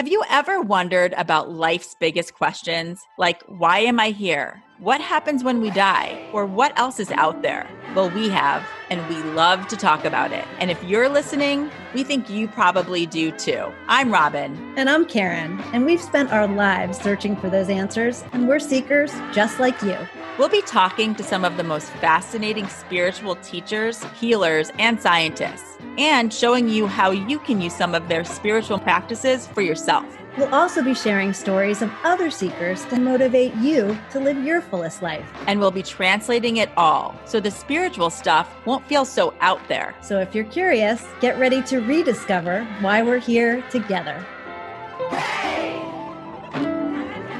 Have you ever wondered about life's biggest questions? Like, why am I here? What happens when we die? Or what else is out there? Well, we have, and we love to talk about it. And if you're listening, we think you probably do too. I'm Robin. And I'm Karen. And we've spent our lives searching for those answers, and we're seekers just like you. We'll be talking to some of the most fascinating spiritual teachers, healers, and scientists, and showing you how you can use some of their spiritual practices for yourself. We'll also be sharing stories of other seekers to motivate you to live your fullest life. And we'll be translating it all so the spiritual stuff won't feel so out there. So if you're curious, get ready to rediscover why we're here together.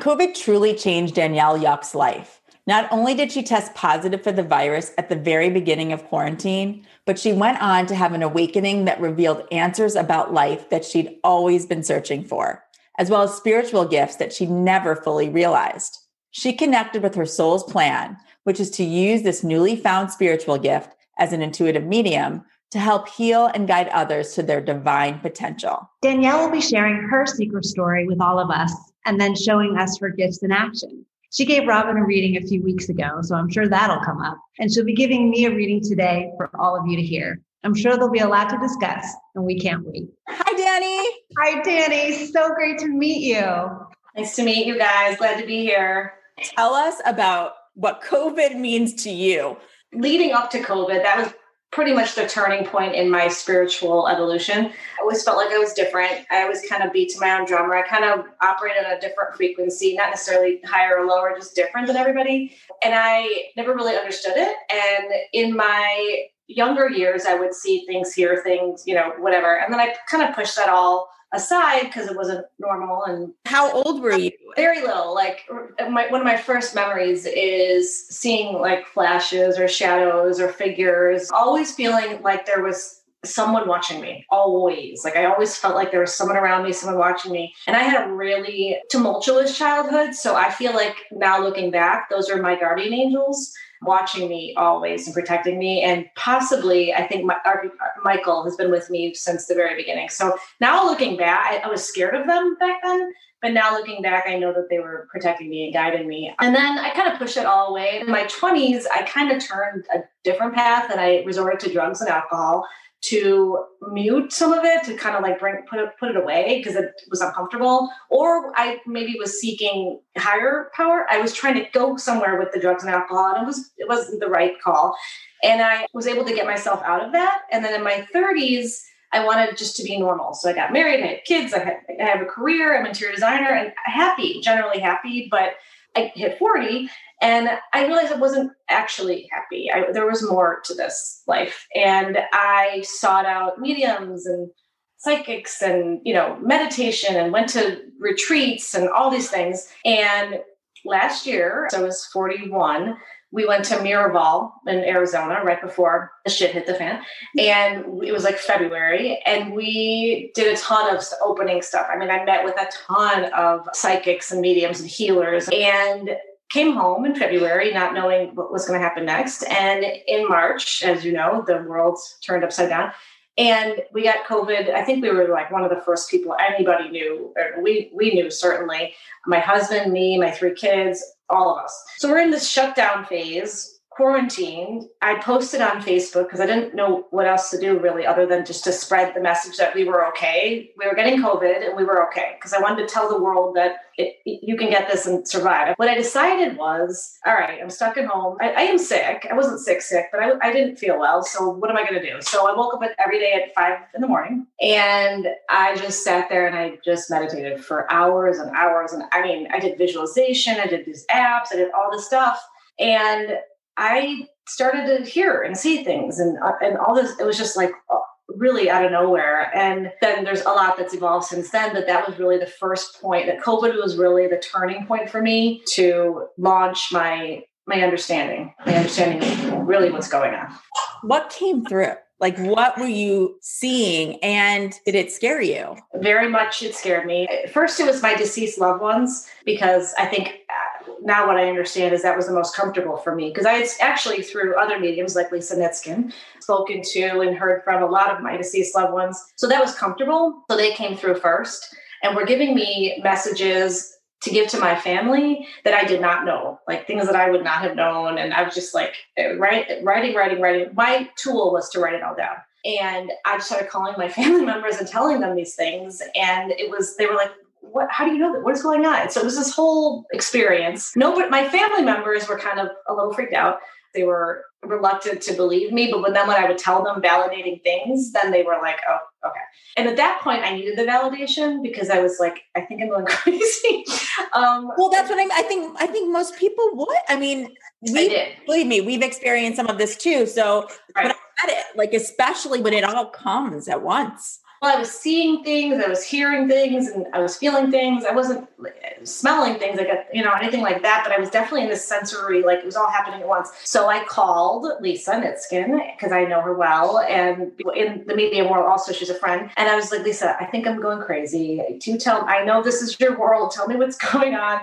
COVID truly changed Danielle Yuck's life. Not only did she test positive for the virus at the very beginning of quarantine, but she went on to have an awakening that revealed answers about life that she'd always been searching for, as well as spiritual gifts that she never fully realized. She connected with her soul's plan, which is to use this newly found spiritual gift as an intuitive medium to help heal and guide others to their divine potential. Danielle will be sharing her secret story with all of us and then showing us her gifts in action. She gave Robin a reading a few weeks ago, so I'm sure that'll come up. And she'll be giving me a reading today for all of you to hear. I'm sure there'll be a lot to discuss, and we can't wait. Hi, Danny. Hi, Danny. So great to meet you. Nice to meet you guys. Glad to be here. Tell us about what COVID means to you. Leading up to COVID, that was pretty much the turning point in my spiritual evolution. I always felt like I was different. I always kind of beat to my own drummer. I kind of operated at a different frequency, not necessarily higher or lower, just different than everybody. And I never really understood it. And in my younger years, I would see things, hear things, you know, whatever. And then I kind of pushed that all aside because it wasn't normal. And how old were you? Very little. Like my, one of my first memories is seeing like flashes or shadows or figures, always feeling like there was someone watching me always like i always felt like there was someone around me someone watching me and i had a really tumultuous childhood so i feel like now looking back those are my guardian angels watching me always and protecting me. And possibly, I think my, our, Michael has been with me since the very beginning. So now looking back, I, I was scared of them back then. But now looking back, I know that they were protecting me and guiding me. And then I kind of pushed it all away. In my 20s, I kind of turned a different path and I resorted to drugs and alcohol to mute some of it to kind of like bring put it put it away because it was uncomfortable. Or i maybe was seeking higher power. I was trying to go somewhere with the drugs and alcohol and it was it wasn't the right call. And i was able to get myself out of that. And then in my 30s i wanted just to be normal. So i got married i had kids i, had, I have a career i'm an interior designer and happy generally happy but I hit 40 and I realized I wasn't actually happy. I, there was more to this life. And I sought out mediums and psychics and, you know, meditation and went to retreats and all these things. And last year, so I was 41, we went to Miraval in Arizona right before the shit hit the fan. Mm-hmm. And it was like February. And we did a ton of opening stuff. I mean, I met with a ton of psychics and mediums and healers. And came home in February, not knowing what was going to happen next. And in March, as you know, the world turned upside down. And we got COVID. I think we were like one of the first people anybody knew. we we knew certainly. My husband, me, my three kids, all of us. So we're in this shutdown phase quarantined, I posted on Facebook because I didn't know what else to do really other than just to spread the message that we were okay. We were getting COVID and we were okay because I wanted to tell the world that it, you can get this and survive. What I decided was, all right, I'm stuck at home. I, I am sick. I wasn't sick, sick, but I, I didn't feel well. So what am I going to do? So I woke up every day at five in the morning and I just sat there and I just meditated for hours and hours. And I mean, I did visualization, I did these apps, I did all this stuff. And I started to hear and see things and uh, and all this. It was just like uh, really out of nowhere. And then there's a lot that's evolved since then. But that was really the first point. That COVID was really the turning point for me to launch my my understanding, my understanding of really what's going on. What came through? Like, what were you seeing? And did it scare you? Very much, it scared me. First, it was my deceased loved ones because I think now what I understand is that was the most comfortable for me because I had actually through other mediums like Lisa Nitskin spoken to and heard from a lot of my deceased loved ones. So that was comfortable. So they came through first. and were giving me messages to give to my family that I did not know, like things that I would not have known. And I was just like, eh, write, writing, writing, writing. My tool was to write it all down. And I started calling my family members and telling them these things. And it was, they were like, what, how do you know that? What is going on? So it was this whole experience. No, but my family members were kind of a little freaked out. They were reluctant to believe me, but when then when I would tell them validating things, then they were like, "Oh, okay." And at that point, I needed the validation because I was like, "I think I'm going crazy." um, well, that's what I'm, I think. I think most people would. I mean, we I believe me, we've experienced some of this too. So, right. but I get it, like especially when it all comes at once well, I was seeing things, I was hearing things, and I was feeling things. I wasn't uh, smelling things, like a, you know, anything like that. But I was definitely in this sensory, like it was all happening at once. So I called Lisa Nitskin because I know her well, and in the medium world, also she's a friend. And I was like, Lisa, I think I'm going crazy. To tell, I know this is your world. Tell me what's going on.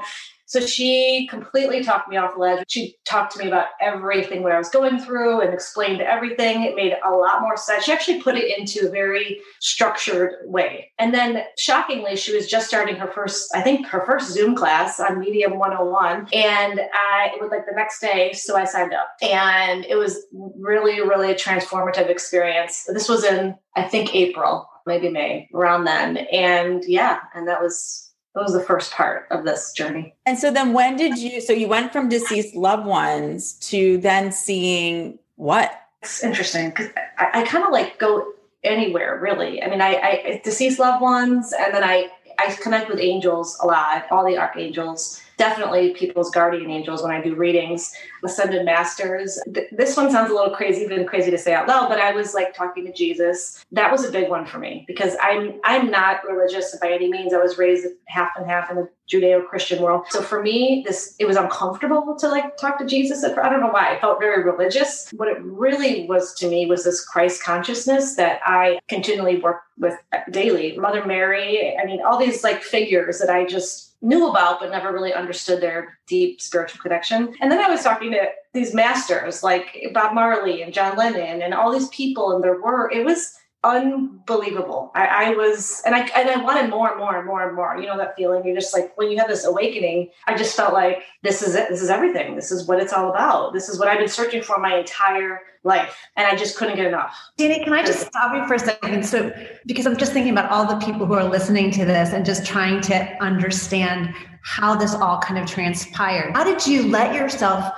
So she completely talked me off the ledge. She talked to me about everything what I was going through and explained everything. It made a lot more sense. She actually put it into a very structured way. And then shockingly, she was just starting her first, I think her first Zoom class on Medium 101. And I, it was like the next day. So I signed up and it was really, really a transformative experience. This was in, I think, April, maybe May, around then. And yeah, and that was that was the first part of this journey. And so then when did you so you went from deceased loved ones to then seeing what? It's interesting because I, I kind of like go anywhere really. I mean I, I deceased loved ones and then I I connect with angels a lot, all the archangels definitely people's guardian angels when I do readings, ascended masters. Th- this one sounds a little crazy, even crazy to say out loud, but I was like talking to Jesus. That was a big one for me because I'm I'm not religious by any means. I was raised half and half in the Judeo-Christian world. So for me, this it was uncomfortable to like talk to Jesus. I don't know why. I felt very religious. What it really was to me was this Christ consciousness that I continually work with daily. Mother Mary, I mean, all these like figures that I just knew about but never really understood their deep spiritual connection. And then I was talking to these masters like Bob Marley and John Lennon and all these people and there were it was unbelievable. I, I, was, and I and I wanted more and more and more and more. You know that feeling. You're just like when you have this awakening. I just felt like this is it. This is everything. This is what it's all about. This is what I've been searching for my entire life, and I just couldn't get enough. Danny, can I just stop you for a second? So, because I'm just thinking about all the people who are listening to this and just trying to understand how this all kind of transpired. How did you let yourself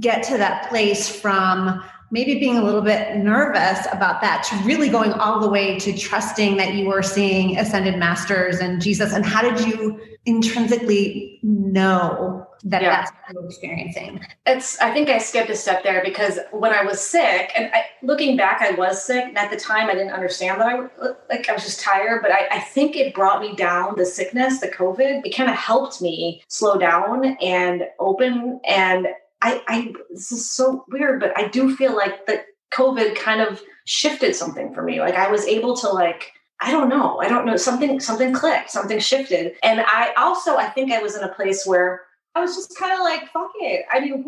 get to that place from maybe being a little bit nervous about that to really going all the way to trusting that you were seeing ascended masters and Jesus? And how did you intrinsically know that yeah. that's what you're experiencing? It's, I think I skipped a step there because when I was sick, and I, looking back, I was sick. And at the time, I didn't understand that I like I was just tired. But I, I think it brought me down. The sickness, the COVID, it kind of helped me slow down and open and I, I this is so weird, but I do feel like that COVID kind of shifted something for me. Like I was able to like I don't know. I don't know. Something something clicked. Something shifted. And I also I think I was in a place where I was just kind of like, fuck it. I mean,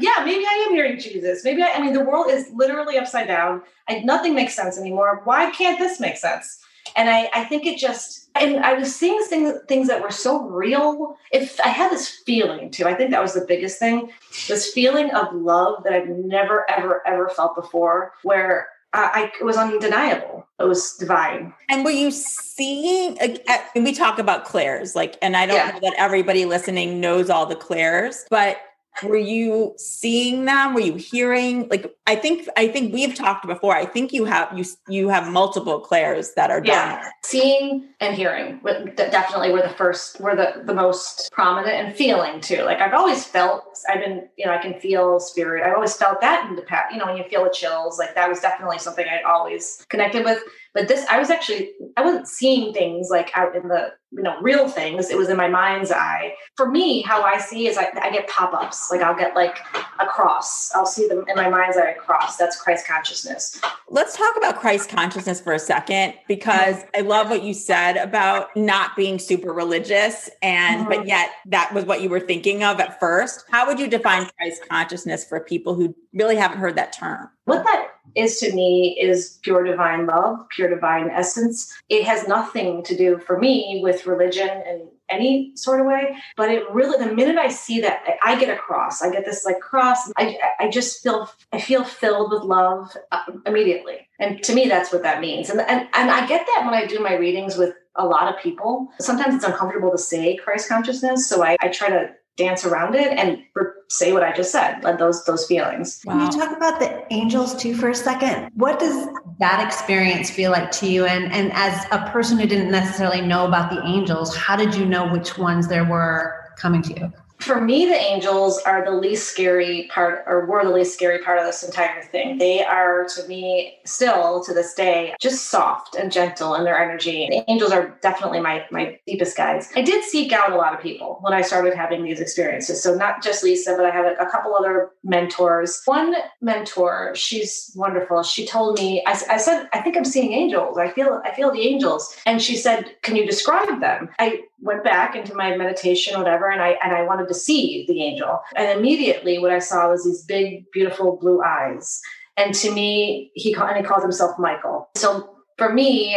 yeah, maybe I am hearing Jesus. Maybe I, I mean, the world is literally upside down. I, nothing makes sense anymore. Why can't this make sense? And I, I think it just, and I was seeing things, things that were so real. If I had this feeling too, I think that was the biggest thing this feeling of love that I've never, ever, ever felt before, where I, it was undeniable. It was divine. And were you seeing? Uh, and we talk about clairs, like, and I don't yeah. know that everybody listening knows all the clairs, but were you seeing them? Were you hearing like i think i think we've talked before. I think you have you you have multiple clairs that are yeah. seeing and hearing definitely were the first were the the most prominent and feeling too. Like i've always felt i've been you know i can feel spirit. I've always felt that in the past you know when you feel the chills like that was definitely something i always connected with but this, I was actually, I wasn't seeing things like out in the, you know, real things. It was in my mind's eye. For me, how I see is I, I get pop ups. Like I'll get like a cross. I'll see them in my mind's eye, a cross. That's Christ consciousness. Let's talk about Christ consciousness for a second, because I love what you said about not being super religious. And, mm-hmm. but yet that was what you were thinking of at first. How would you define Christ consciousness for people who really haven't heard that term? What that is to me is pure divine love, pure divine essence. It has nothing to do for me with religion and any sort of way but it really the minute i see that i get a cross. I get this like cross. I i just feel i feel filled with love uh, immediately. And to me that's what that means. And, and and i get that when i do my readings with a lot of people. Sometimes it's uncomfortable to say christ consciousness so i, I try to dance around it and say what I just said, like those those feelings. Wow. Can you talk about the angels too for a second? What does that experience feel like to you? And and as a person who didn't necessarily know about the angels, how did you know which ones there were coming to you? For me, the angels are the least scary part, or were the least scary part of this entire thing. They are, to me, still to this day, just soft and gentle in their energy. The angels are definitely my my deepest guides. I did seek out a lot of people when I started having these experiences. So not just Lisa, but I had a, a couple other mentors. One mentor, she's wonderful. She told me, I, I said, I think I'm seeing angels. I feel I feel the angels, and she said, Can you describe them? I went back into my meditation whatever and I and I wanted to see the angel. And immediately what I saw was these big, beautiful blue eyes. And to me, he called, and he called himself Michael. So for me,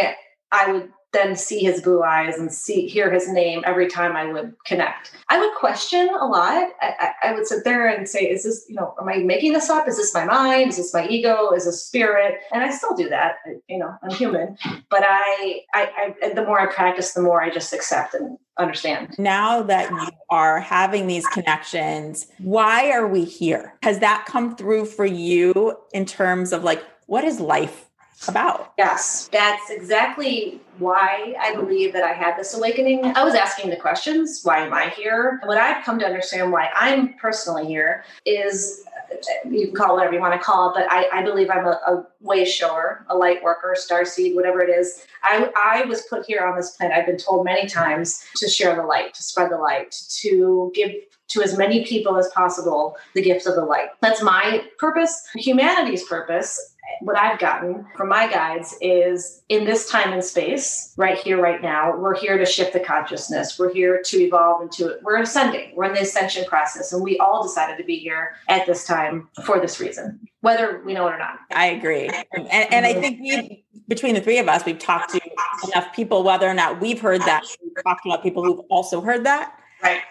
I would then see his blue eyes and see hear his name every time I would connect. I would question a lot. I, I, would sit there and say, "Is this you know? Am I making this up? Is this my mind? Is this my ego? Is this spirit?" And I still do that. You know, I'm human. But I, I, I the more I practice, the more I just accept and understand. Now that you are having these connections, why are we here? Has that come through for you in terms of like what is life about. Yes, that's exactly why I believe that I had this awakening. I was asking the questions why am I here? And What I've come to understand why I'm personally here is you can call it whatever you want to call it, but I, I believe I'm a, a, way shower, a light worker, star seed, whatever it is. I, I was put here on this planet, I've been told many times, to share the light, to spread the light, to give to as many people as possible the gift of the light. That's my purpose. Humanity's purpose what I've gotten from my guides is in this time and space, right here, right now, we're here to shift the consciousness. We're here to evolve into it. We're ascending. We're in the ascension process. And we all decided to be here at this time for this reason, whether we know it or not. I agree. And, and I think we, between the three of us, we've talked to enough people, whether or not we've heard that, we've talked about people who've also heard that. Right.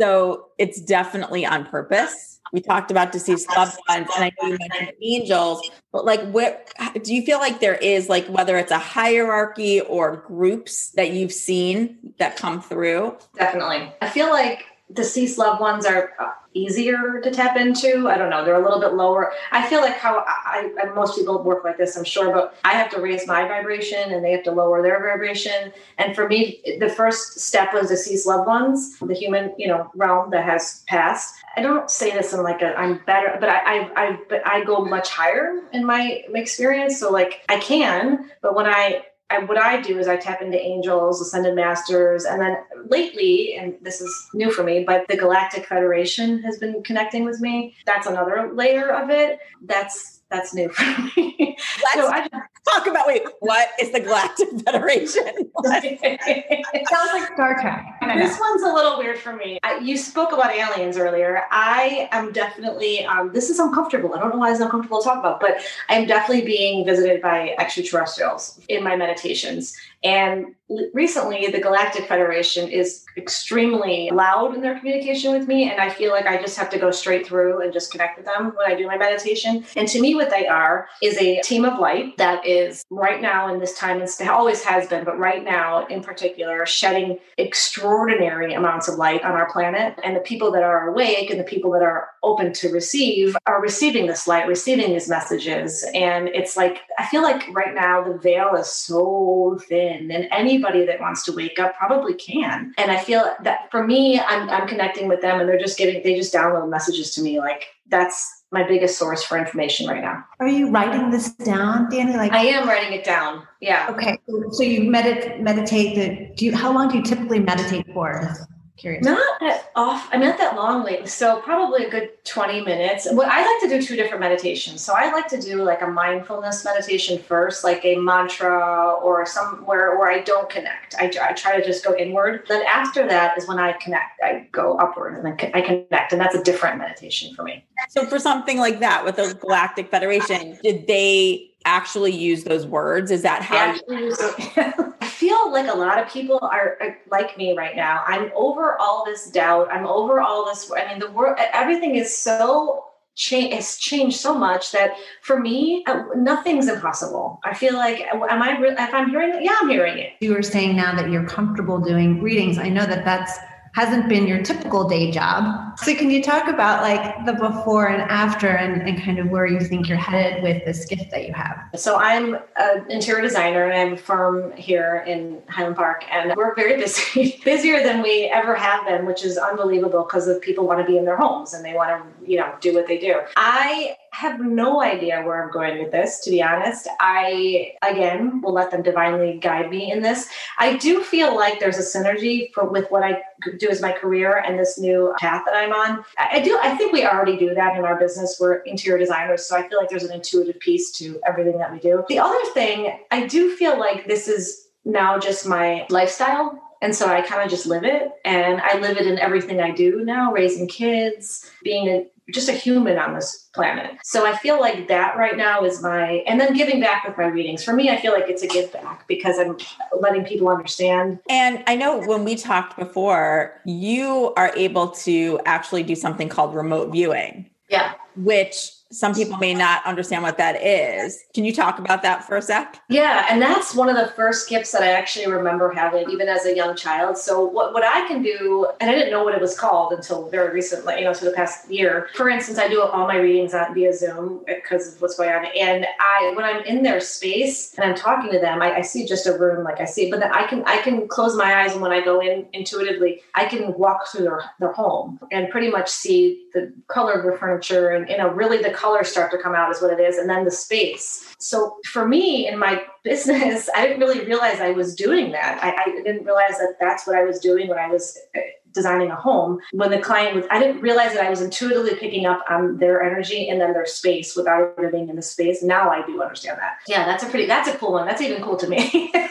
So it's definitely on purpose we talked about deceased loved ones, and I know you mentioned angels, but like, what do you feel like there is, like, whether it's a hierarchy or groups that you've seen that come through? Definitely. I feel like deceased loved ones are uh, easier to tap into. I don't know. They're a little bit lower. I feel like how I, I, most people work like this, I'm sure, but I have to raise my vibration and they have to lower their vibration. And for me, the first step was deceased loved ones, the human, you know, realm that has passed. I don't say this in like a I'm better, but I I I, but I go much higher in my experience. So like I can, but when I I, what I do is I tap into angels, ascended masters, and then lately, and this is new for me, but the Galactic Federation has been connecting with me. That's another layer of it. That's that's new for me. Let's so I just, talk about wait, what is the Galactic Federation? it sounds like Star Trek. This one's a little weird for me. I, you spoke about aliens earlier. I am definitely um, this is uncomfortable. I don't know why it's uncomfortable to talk about, but I'm definitely being visited by extraterrestrials in my meditations. And recently, the Galactic Federation is extremely loud in their communication with me. And I feel like I just have to go straight through and just connect with them when I do my meditation. And to me, what they are is a team of light that is right now in this time, and always has been, but right now in particular, shedding extraordinary amounts of light on our planet. And the people that are awake and the people that are open to receive are receiving this light, receiving these messages. And it's like, I feel like right now the veil is so thin in and anybody that wants to wake up probably can and i feel that for me i'm, I'm connecting with them and they're just getting they just download messages to me like that's my biggest source for information right now. Are you writing this down, Danny? Like I am writing it down. Yeah. Okay. So you medit- meditate. The, do you? How long do you typically meditate for? Curious. Not that off. I mean, not that long lately. So probably a good 20 minutes. Well, I like to do two different meditations. So I like to do like a mindfulness meditation first, like a mantra or somewhere where I don't connect. I, I try to just go inward. Then after that is when I connect. I go upward and then I connect. And that's a different meditation for me. So for something like that with the Galactic Federation, did they actually use those words? Is that how? You- I feel like a lot of people are, are, like me right now. I'm over all this doubt. I'm over all this. I mean, the world, everything is so change it's changed so much that for me uh, nothing's impossible i feel like am i if i'm hearing it yeah i'm hearing it you were saying now that you're comfortable doing readings i know that that's hasn't been your typical day job. So can you talk about like the before and after and, and kind of where you think you're headed with this gift that you have? So I'm an interior designer and I have a firm here in Highland Park and we're very busy, busier than we ever have been, which is unbelievable because people want to be in their homes and they want to, you know, do what they do. I have no idea where I'm going with this, to be honest. I, again, will let them divinely guide me in this. I do feel like there's a synergy for, with what I do as my career and this new path that I'm on. I, I do, I think we already do that in our business. We're interior designers, so I feel like there's an intuitive piece to everything that we do. The other thing, I do feel like this is now just my lifestyle. And so I kind of just live it and I live it in everything I do now, raising kids, being a just a human on this planet. So I feel like that right now is my, and then giving back with my readings. For me, I feel like it's a give back because I'm letting people understand. And I know when we talked before, you are able to actually do something called remote viewing. Yeah. Which some people may not understand what that is. Can you talk about that for a sec? Yeah, and that's one of the first gifts that I actually remember having, even as a young child. So what, what I can do, and I didn't know what it was called until very recently, you know, for the past year. For instance, I do all my readings on via Zoom because of what's going on. And I when I'm in their space and I'm talking to them, I, I see just a room like I see, but then I can I can close my eyes and when I go in intuitively, I can walk through their, their home and pretty much see the color of the furniture and you know really the colors start to come out is what it is and then the space. So for me in my business i didn't really realize i was doing that. I, I didn't realize that that's what i was doing when i was uh, designing a home. When the client was i didn't realize that i was intuitively picking up on their energy and then their space without living in the space. Now i do understand that. Yeah that's a pretty that's a cool one. That's even cool to me.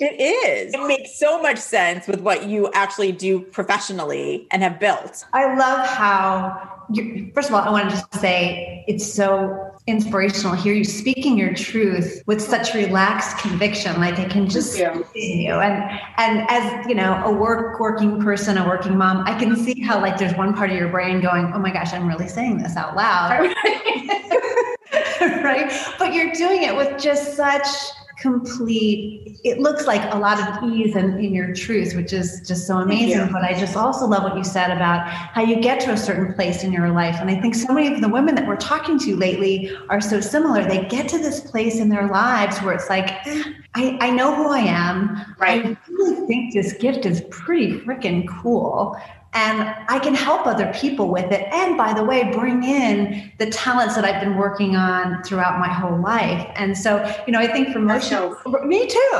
It is. It makes so much sense with what you actually do professionally and have built. I love how, you, first of all, I want to just say it's so inspirational hear you speaking your truth with such relaxed conviction like i can just see you. And and as you know a work working person a working mom i can see how like there's one part of your brain going oh my gosh i'm really saying this out loud. Right? But you're doing it with just such complete it looks like a lot of ease in, in your truth which is just so amazing. but i just also love what you said about how you get to a certain place in your life. And i think so many of the women that we're talking to lately are so similar. They get to this place in their lives where it's like eh, I, I know who i am. Right. i really think this gift is pretty freaking cool and I can help other people with it. And by the way, bring in the talents that I've been working on throughout my whole life. And so, you know, I think for most people, me too,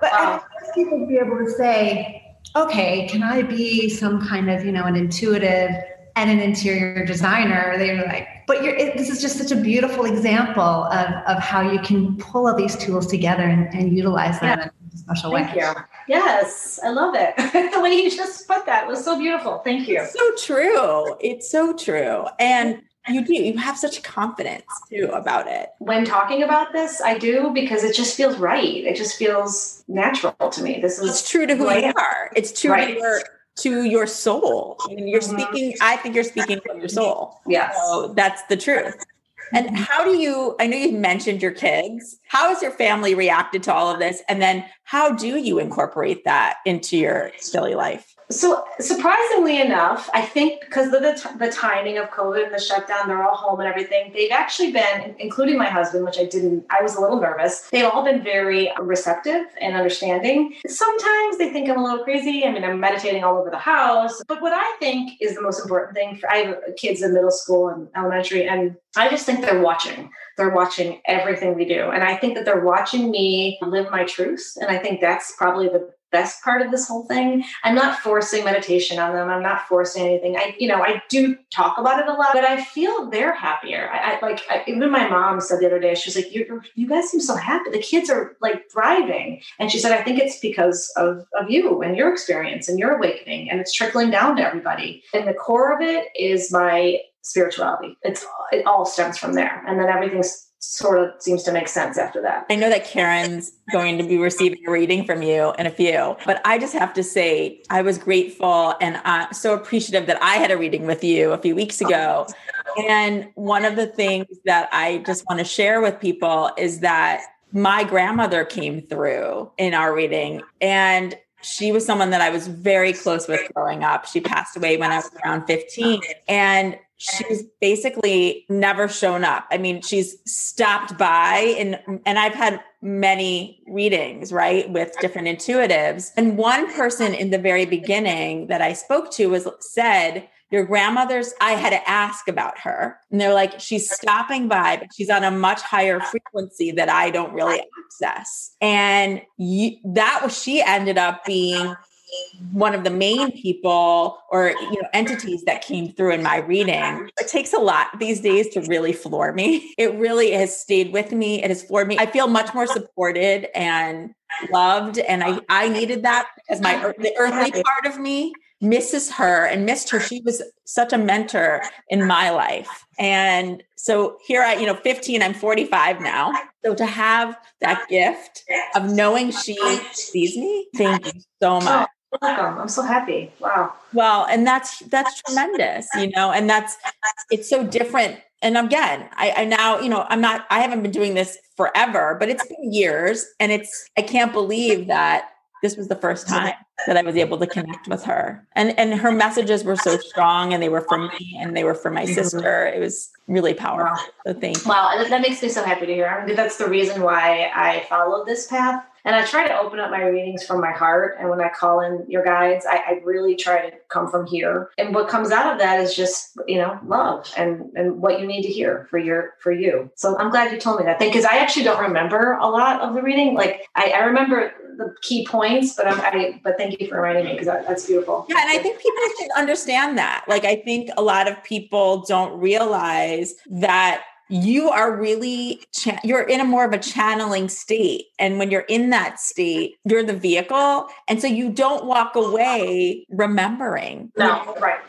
but wow. people be able to say, okay, can I be some kind of, you know, an intuitive and an interior designer? They're like, but it, this is just such a beautiful example of, of how you can pull all these tools together and, and utilize them. Yeah in a special way. Thank way. you. Yes, I love it. the way you just put that was so beautiful. Thank you. It's so true. It's so true. And you do. You have such confidence too about it. When talking about this, I do because it just feels right. It just feels natural to me. This is it's true to who right. you are. It's true right. to your to your soul. I mean, you're mm-hmm. speaking. I think you're speaking from your soul. Yeah. So that's the truth. And mm-hmm. how do you, I know you mentioned your kids. How has your family reacted to all of this? And then how do you incorporate that into your daily life? So surprisingly enough, I think because of the, t- the timing of COVID and the shutdown, they're all home and everything. They've actually been, including my husband, which I didn't. I was a little nervous. They've all been very receptive and understanding. Sometimes they think I'm a little crazy. I mean, I'm meditating all over the house. But what I think is the most important thing for I have kids in middle school and elementary, and I just think they're watching. They're watching everything we do. And I think that they're watching me live my truth. And I think that's probably the best part of this whole thing. I'm not forcing meditation on them. I'm not forcing anything. I, you know, I do talk about it a lot, but I feel they're happier. I, I like I, even my mom said the other day, she was like, you you guys seem so happy. The kids are like thriving. And she said, I think it's because of, of you and your experience and your awakening and it's trickling down to everybody. And the core of it is my spirituality. It's it all stems from there. And then everything's sort of seems to make sense after that. I know that Karen's going to be receiving a reading from you in a few, but I just have to say I was grateful and uh, so appreciative that I had a reading with you a few weeks ago. And one of the things that I just want to share with people is that my grandmother came through in our reading and she was someone that I was very close with growing up. She passed away when I was around 15. And she's basically never shown up. I mean, she's stopped by and and I've had many readings, right, with different intuitives. And one person in the very beginning that I spoke to was said, your grandmother's i had to ask about her and they're like she's stopping by but she's on a much higher frequency that i don't really access and you, that was she ended up being one of the main people or you know entities that came through in my reading. It takes a lot these days to really floor me. It really has stayed with me. It has floored me. I feel much more supported and loved and i i needed that because my the earthly part of me misses her and missed her. She was such a mentor in my life. And so here i you know 15 i'm 45 now. So to have that gift of knowing she sees me thank you so much welcome. I'm so happy. Wow. Well, and that's that's tremendous, you know, and that's it's so different. And again, I, I now, you know, I'm not, I haven't been doing this forever, but it's been years, and it's I can't believe that this was the first time that I was able to connect with her. And and her messages were so strong and they were for me and they were for my mm-hmm. sister. It was really powerful. Wow. So thank you. Wow, that makes me so happy to hear. I mean, that's the reason why I followed this path and I try to open up my readings from my heart. And when I call in your guides, I, I, really try to come from here. And what comes out of that is just, you know, love and and what you need to hear for your for you. So I'm glad you told me that thing because I actually don't remember a lot of the reading. Like I, I remember the key points, but I'm, I, but thank you for reminding me because that, that's beautiful. Yeah, and I think people should understand that. Like, I think a lot of people don't realize that you are really cha- you're in a more of a channeling state and when you're in that state you're the vehicle and so you don't walk away remembering. No right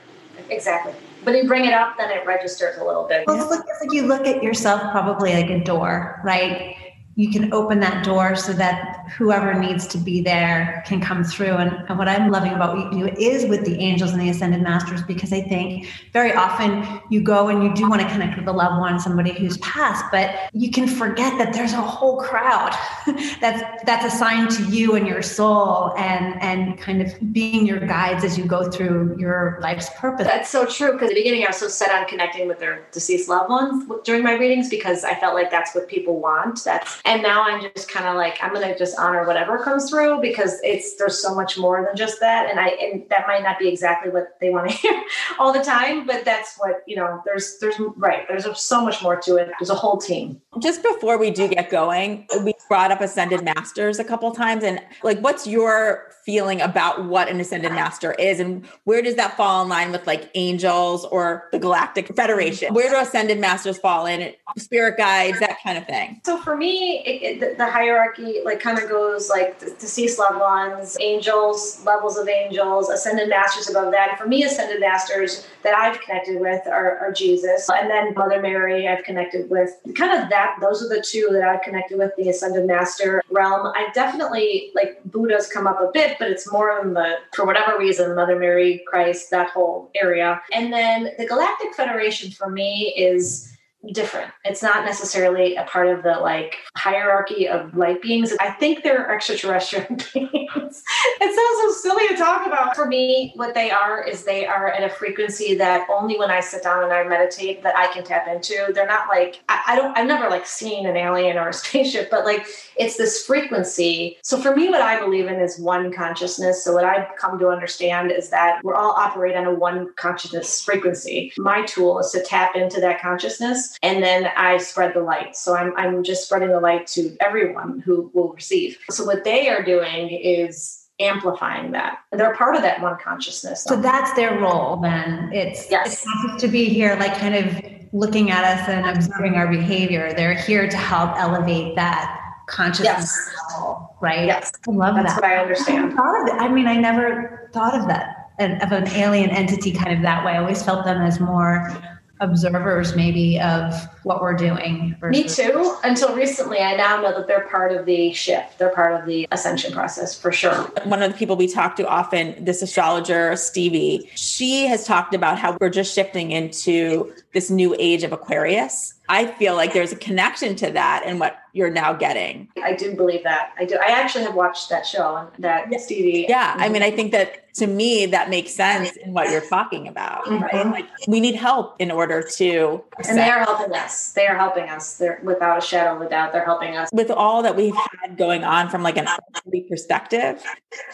exactly. But you bring it up then it registers a little bit well, it's like you look at yourself probably like a door right you can open that door so that whoever needs to be there can come through. And, and, what I'm loving about what you do is with the angels and the ascended masters, because I think very often you go and you do want to connect with a loved one, somebody who's passed, but you can forget that there's a whole crowd that's that's assigned to you and your soul and and kind of being your guides as you go through your life's purpose. That's so true. Because at the beginning I was so set on connecting with their deceased loved ones during my readings because I felt like that's what people want. That's and now i'm just kind of like i'm gonna just honor whatever comes through because it's there's so much more than just that. And i and that might not be exactly what they want to hear all the time but that's what you know there's there's right there's so much more to it. There's a whole team. Just before we do get going we brought up ascended masters a couple times and like what's your feeling about what an ascended master is and where does that fall in line with like angels or the galactic federation? Where do ascended masters fall in? Spirit guides that kind of thing. So for me it, it, the hierarchy like kind of goes like deceased loved ones angels levels of angels ascended masters above that. For me ascended masters that i've connected with are, are jesus and then mother mary i've connected with. Kind of that those are the two that i've connected with the ascended master realm. I definitely like buddha's come up a bit but it's more in the, for whatever reason, Mother Mary, Christ, that whole area. And then the Galactic Federation for me is different. It's not necessarily a part of the like hierarchy of light beings. I think they're extraterrestrial beings. it sounds so silly to talk about. For me, what they are is they are at a frequency that only when I sit down and I meditate that I can tap into. They're not like I, I don't I've never like seen an alien or a spaceship, but like it's this frequency. So for me, what I believe in is one consciousness. So what I've come to understand is that we're all operate on a one consciousness frequency. My tool is to tap into that consciousness and then I spread the light. So I'm, I'm just spreading the light to everyone who will receive. So what they are doing is amplifying that. They're part of that one consciousness. So that's their role then. It's Yes. it's to be here like kind of looking at us and observing our behavior. They're here to help elevate that consciousness Yes. level, right? Yes. I love That's that. what I I understand. never thought of it. I mean, I never thought of that of an alien entity kind of that way. I always felt them as more observers maybe of what we're doing. Me too. Until recently, I now know that they're part of the shift. They're part of the ascension process for sure. one of the people we talk to often, this astrologer, Stevie, she has talked about how we're just shifting into this new age of Aquarius. I feel like there's a connection to that and what you're now getting. I do believe that. I do. I actually have watched that show and that Stevie. Yeah. I mean, I think that to me, that makes sense in what you're talking about, right? Mhm. Like we need help in order to, And they are helping us. They are helping us. They're without a shadow of a doubt. They're helping us. with all that we've had going on from like an earthly perspective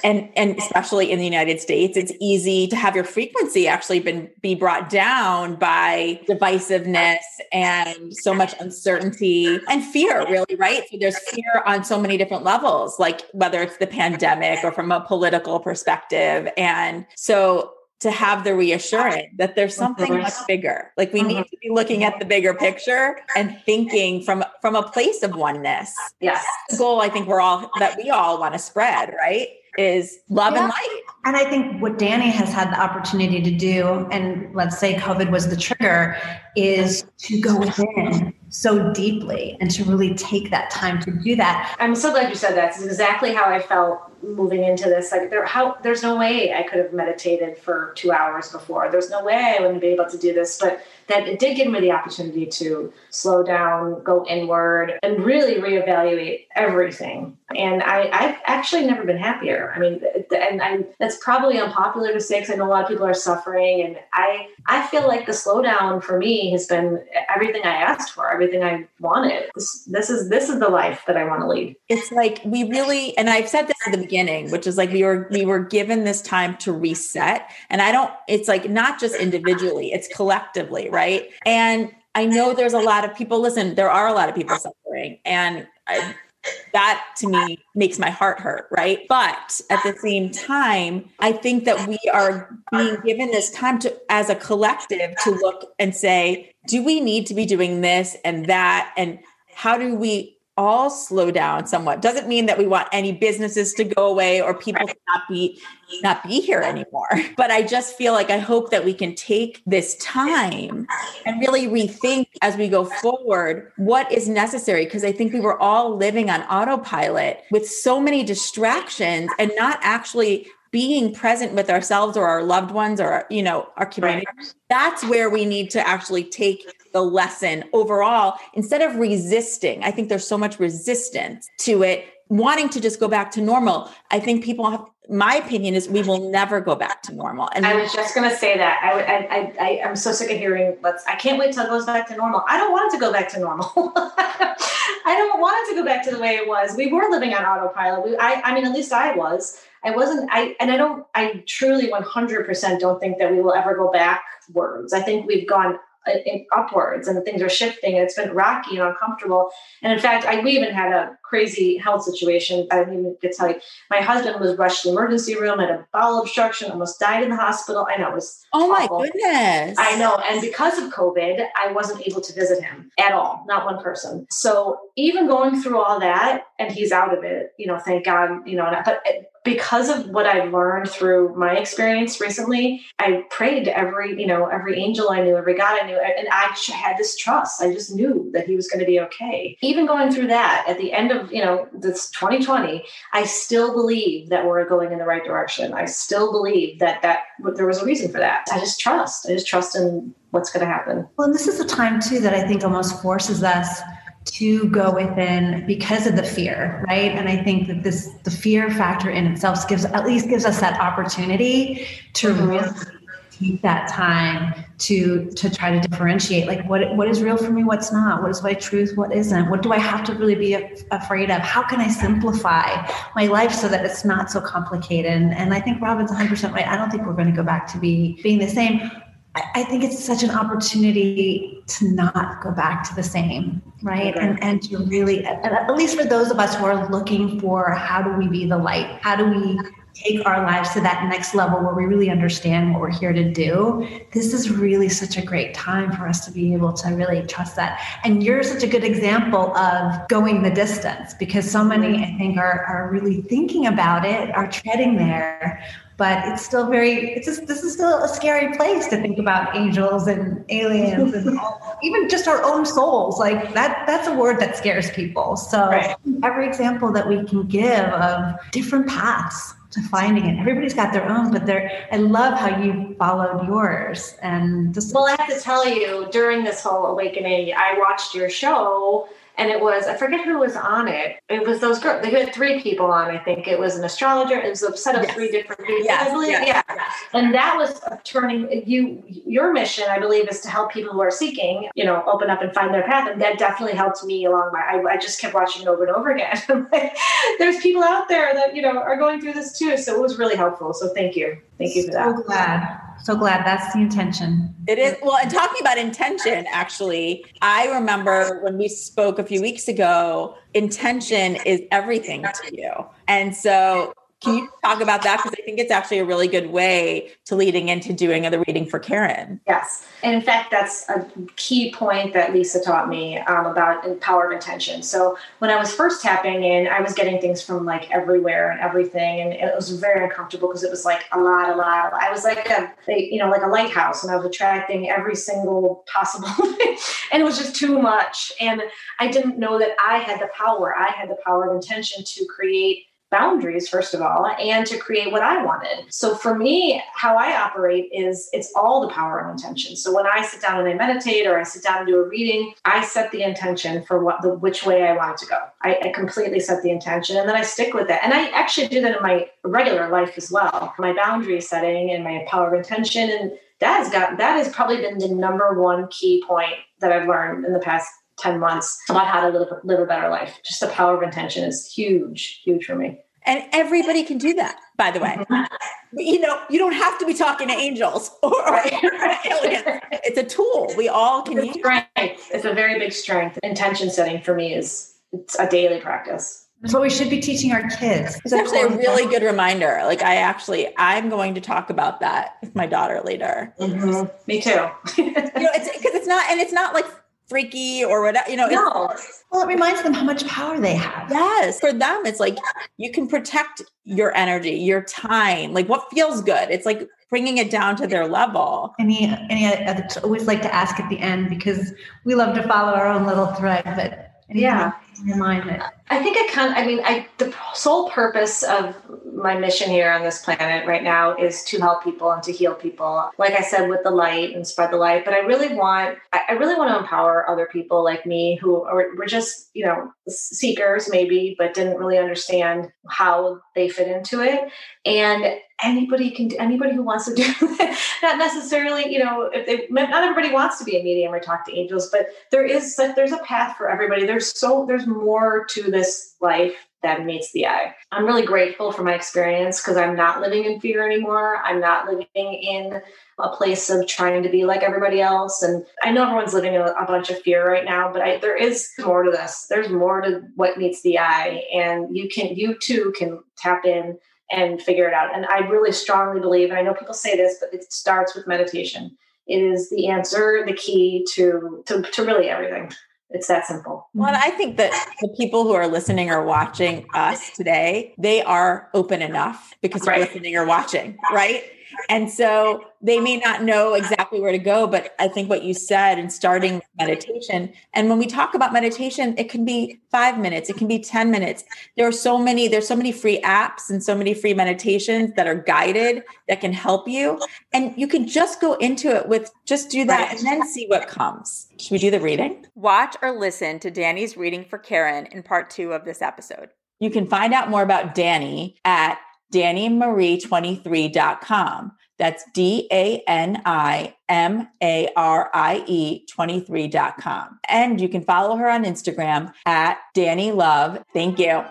and and especially in the united states it's easy to have your frequency actually been be brought down by divisiveness and so much uncertainty and fear really right so there's fear on so many different levels like whether it's the pandemic or from a political perspective and so to have the reassurance that there's something much bigger like we need Mhm. to be looking at the bigger picture and thinking from from a place of oneness Yes. the goal I think we're all that we all want to spread, right? Is love and light. And I think what Danny has had the opportunity to do, and let's say COVID was the trigger, is to go within so deeply and to really take that time to do that. I'm so glad you said that. It's exactly how I felt moving into this. Like there, how there's no way I could have meditated for two hours before. There's no way I wouldn't be able to do this. But that it did give me the opportunity to slow down, go inward, and really reevaluate everything. And I, I've actually never been happier. I mean, and I, that's probably unpopular to say because I know a lot of people are suffering. And I, I feel like the slowdown for me has been everything I asked for, everything I wanted. This, this is this is the life that I want to lead. It's like we really, and I've said this at the beginning, which is like we were we were given this time to reset. And I don't, it's like not just individually, it's collectively, right? And I know there's a lot of people, listen, there are a lot of people suffering. And I, that to me makes my heart hurt, right? But at the same time, I think that we are being given this time to, as a collective, to look and say, do we need to be doing this and that? And how do we all slow down somewhat? Doesn't mean that we want any businesses to go away or people to not be not be here anymore. But I just feel like I hope that we can take this time and really rethink as we go forward what is necessary because I think we were all living on autopilot with so many distractions and not actually being present with ourselves or our loved ones or you know our community that's where we need to actually take the lesson overall instead of resisting i think there's so much resistance to it wanting to just go back to normal i think people have my opinion is we will never go back to normal and I was just going to say that. I, I, I, I, am so sick of hearing, let's, I can't wait till it goes back to normal. I don't want it to go back to normal. I don't want it to go back to the way it was. We were living on autopilot. We, I, I mean, at least I was. I wasn't, I, and I don't, I truly 100% don't think that we will ever go backwards. I think we've gone Uh, upwards and things are shifting. It's been rocky and uncomfortable. And in fact, I, we even had a crazy health situation. I didn't even get to tell you. My husband was rushed to the emergency room, had a bowel obstruction, almost died in the hospital. I know it was oh my awful. goodness I know. And because of COVID, I wasn't able to visit him at all, not one person. So even going through all that, and he's out of it, you know, thank God, you know, but because of what I've learned through my experience recently, I prayed to every, you know, every angel I knew, every God I knew, and I had this trust. I just knew that he was going to be okay. Even going through that at the end of, you know, this 2020, I still believe that we're going in the right direction. I still believe that that there was a reason for that. I just trust. I just trust in what's going to happen. Well, and this is a time too that I think almost forces us to go within because of the fear, right? And I think that this the fear factor in itself gives at least gives us that opportunity to Mhm. really take that time to to try to differentiate like what what is real for me what's not? What is my truth what isn't? What do i have to really be af- afraid of? How can i simplify my life so that it's not so complicated? And, and i think robin's 100% right. I don't think we're going to go back to be being the same I, think it's such an opportunity to not go back to the same right Okay. and and to really at, at least for those of us who are looking for how do we be the light how do we take our lives to that next level where we really understand what we're here to do, this is really such a great time for us to be able to really trust that. And you're such a good example of going the distance because so many, mm-hmm. I think, are, are really thinking about it, are treading there, but it's still very it's just this is still a scary place to think about angels and aliens and all, even just our own souls like that that's a word that scares people so right. every example that we can give of different paths to finding it everybody's got their own but they're i love how you followed yours and just well i have to tell you during this whole awakening i watched your show and it was I forget who was on it. It was those girls. They had three people on. I think it was an astrologer. It was a set of yes. three different people. Yes. I believe. Yes. Yeah, yes. and that was turning you. Your mission, I believe, is to help people who are seeking. You know, open up and find their path, and that definitely helped me along my. I, I just kept watching it over and over again. There's people out there that you know are going through this too, so it was really helpful. So thank you, thank you for that. So glad. So glad that's the intention. It is. Well, and talking about intention, actually, I remember when we spoke a few weeks ago, intention is everything to you. And so can you talk about that? Because I think it's actually a really good way to leading into doing the reading for Karen. Yes. And in fact, that's a key point that Lisa taught me um, about power of intention. So when I was first tapping in, I was getting things from like everywhere and everything. And it was very uncomfortable because it was like a lot, a lot. I was like a, you know, like a lighthouse and I was attracting every single possible thing. and it was just too much. And I didn't know that I had the power. I had the power of intention to create boundaries first of all and to create what i wanted. So for me how i operate is it's all the power of intention. So when i sit down and i meditate or i sit down and do a reading i set the intention for what the which way i want to go. I, I completely set the intention and then i stick with it. And i actually do that in my regular life as well. My boundary setting and my power of intention and that has got that has probably been the number one key point that i've learned in the past 10 months about how to live, live a better life. Just the power of intention is huge, huge for me. And everybody can do that, by the way. Mm-hmm. you know, you don't have to be talking to angels or, or aliens. It's a tool. We all can it's use. Strength. It's a very big strength. Intention setting for me is it's a daily practice. That's what we should be teaching our kids. It's actually a really good reminder. Like I actually, I'm going to talk about that with my daughter later. Mm-hmm. Me too. you know, it's because it's not, and it's not like freaky or whatever. You know, no. well, it reminds them how much power they have. Yes, for them, it's like you can protect your energy, your time, like what feels good. It's like bringing it down to their level. Any, any, I always like to ask at the end because we love to follow our own little thread, but yeah, I think I of, I mean, I, the sole purpose of my mission here on this planet right now is to help people and to heal people. Like I said, with the light and spread the light. But I really want, I really want to empower other people like me who are, were just, you know, seekers maybe, but didn't really understand how they fit into it. And anybody can do, anybody who wants to do not necessarily, you know, if they, not everybody wants to be a medium or talk to angels, but there is, there's a path for everybody. There's so, there's more to this life that meets the eye. I'm really grateful for my experience because I'm not living in fear anymore. I'm not living in a place of trying to be like everybody else. And I know everyone's living in a bunch of fear right now, but I, there is more to this. There's more to what meets the eye, and you can, you too, can tap in and figure it out. And I really strongly believe, and I know people say this, but it starts with meditation. It is the answer, the key to to, to really everything. It's that simple. Well, I think that the people who are listening or watching us today, they are open enough because they're listening or watching, right? And so they may not know exactly where to go, but I think what you said in starting meditation, and when we talk about meditation, it can be five minutes, it can be 10 minutes. There are so many, there's so many free apps and so many free meditations that are guided that can help you. And you can just go into it with just do that and then see what comes. Should we do the reading? Watch or listen to Dani's reading for Karen in part two of this episode. You can find out more about Dani at DaniMarie23.com. That's D A N I M A R I E 23.com. And you can follow her on Instagram at Dani Love. Thank you.